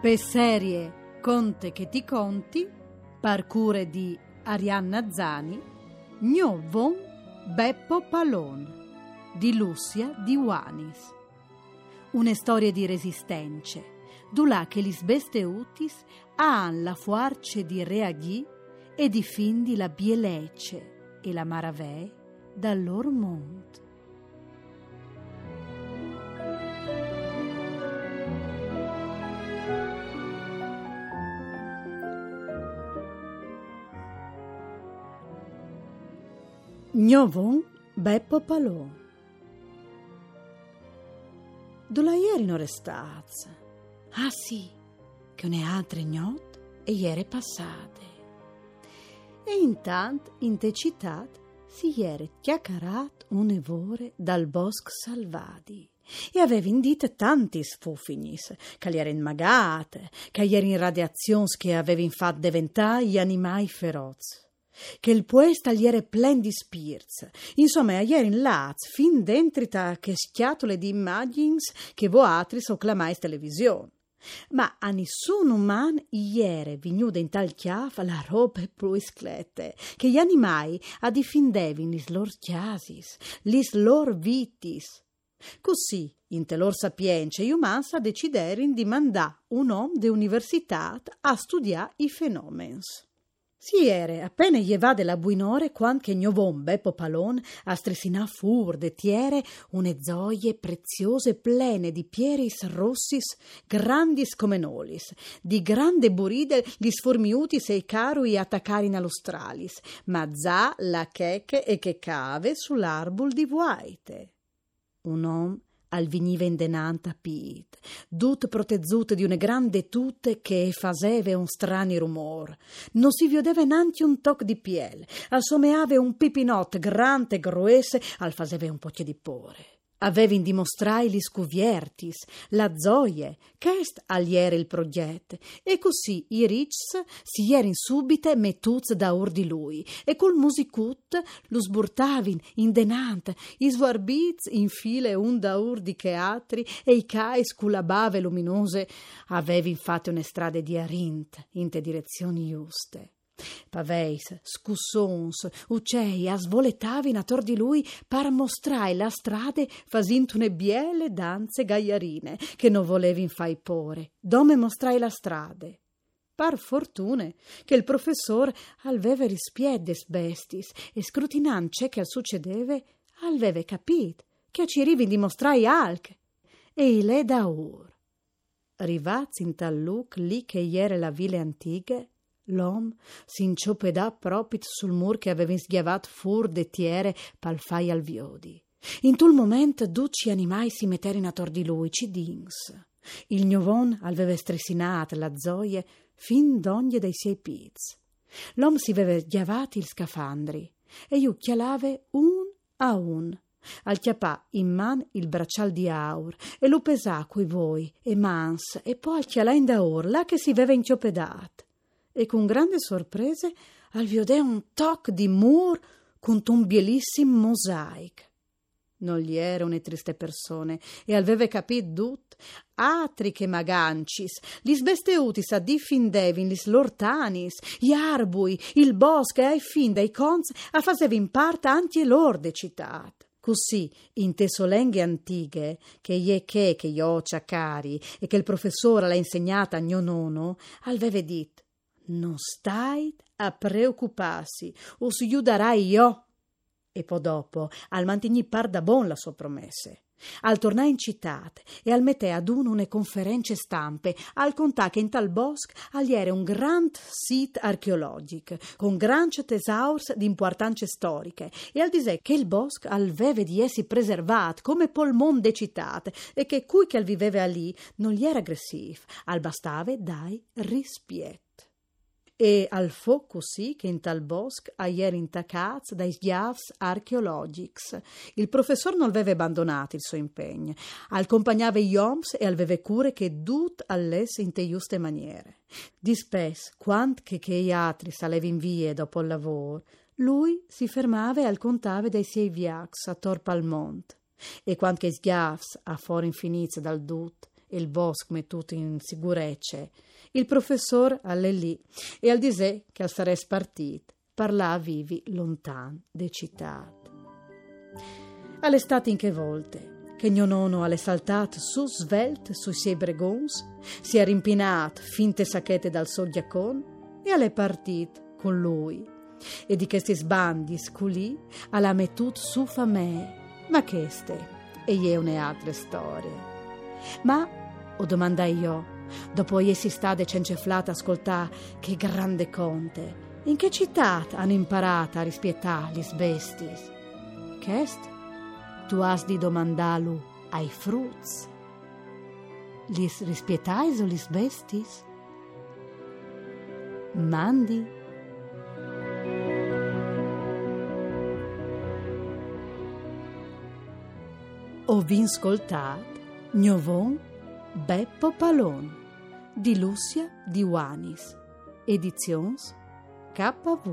Per serie Conte che ti conti, parcure di Arianna Zani, Gnovon Beppo Palon, di Lucia di Wanis. Una storia di resistenze, dulà che lis beste utis han la fuarce di reagì e difindi la bielecce e la maravè dal loro mondo. Gnovon Beppo Palò. Dove ieri non restazza? Ah sì, che ne altre gnot e ieri passate. E intanto in te città si ieri chiacchierato un evore dal bosco salvadi e aveva in dite tanti sfuffinis, che gli erano magate, che gli erano radiazioni che aveva infatti diventati gli animali feroci che il poesta gli era plen di spirz. Insomma, ieri in Laz, fin dentrita che schiatole di immagins che voatri soclamais televisione. Ma a nessun umano ieri vignuda in tal chiaf la roba pluisclette, che gli animai a difindevin lis lor chiasis, lis lor vitis. Così, in te lor sapienza, gli umani deciderin di mandà un om de università a studiare i fenomens. Si ere, appena gli vade la buinore, quando che gnovon Beppo Palon a stresinà fur de tiere une zoie preziose plene di pieris rossis grandis come nolis, di grande buride gli sformiutis e i carui attaccarin all'ostralis, ma za la cheche e che cave sull'arbol di vuaite. Un om al viniva indenanta pit, dut protezute di une grande tute che faseve un strani rumor. Non si vedeva nanti un toc di piel, al someave un pipinot grande e gruese, al faseve un po' di pore. Avevin dimostrai gli scuviertis, la zoie, ch'est aliere il progetto, e così i rics si erin subite mettuz da ur di lui, e col musicut lo sburtavin in denant, i svarbiz in file un da ur di che altri, e i cais culla bave luminose. Avevin fatte une strade di arint, in te direzioni giuste. Paveis, scussons, uccei, asvoletavin attor di lui per mostrare la strade fasintune biele danze gaiarine, che non volevin fai pore, dome mostrai la strade. Par fortune che il professor alveve rispieddes bestis e scrutinance che al succedeve alveve capit che ci rivi dimostrai alc e ile da ur. Rivaz in tal luc lì che iere la ville antighe, L'om s'inciopedà propit sul mur che aveva sghiavato fur de tiere pal fai al viodi. In tul moment duci animai si metterin attor di lui, ci dings. Il gnovon aveva stressinat la zoie fin d'ogni dei sei piz. L'om si aveva sghiavati il scafandri e iu chialave un a un. Al chiapà in man il braccial di aur e lo pesà coi voi e mans e poi al chialà in daur là che si aveva inchiopedat e con grande sorpresa al viodè un toc di mur con un bielissimo mosaic. Non gli erano triste persone e aveva capito dut atri che magancis, lis besteutis a difindevin lis lortanis, gli arbui, il bosco e ai fin dai cons a fasevin parte anche lorde citat. Così, in te solenghe antiche, che ie che che io cari e che il professore l'ha insegnata a mio nono, alveve dit non stai a preoccuparsi, o si aiuterai io. E poi dopo, al mantigni par da bon la sua promessa. Al tornare in città e al mettere ad uno une conferenze stampe, al contà che in tal bosco era un grand sito archeologico, con grandi tesaurs di importanze storiche, e al disè che il bosco alveve di essi preservato come polmon de città, e che cui che al viveva lì non gli era aggressivo, al bastave dai rispetto e al fo così che in tal bosc aier intacats dai sghiavs archeologics. Il professor non aveva abbandonato il suo impegno, accompagnava gli oms e aveva cure che dut all'esse in te giuste maniere. Di spes, quant che che gli altri salevano in vie dopo il lavoro, lui si fermava e al contave dai suoi viax a Torpalmont. E quant che sghiavs a fuori infinizia dal dut, il bosco mettuto in sicurezza. Il professor alle lì e al disè che al sarei spartit parlà vivi lontan de città. All'estate in che volte che mio nonno alle saltat su svelt sui suoi bregons, si è rimpinat finte sacchette dal sogliacon e alle partit con lui. E di questi sbandi sculì alla metut su famè, ma queste e io une altre storie. Ma, o domandai io, dopo essi stade cenceflata ascoltà che grande conte, in che città hanno imparato a rispiettare gli bestis? Chest? Tu has di domandalu ai fruts. Lis rispietais o lis bestis? Mandi? Ho vin scoltat Gnovon Beppo Palon di Lucia di Wanis Edizions KV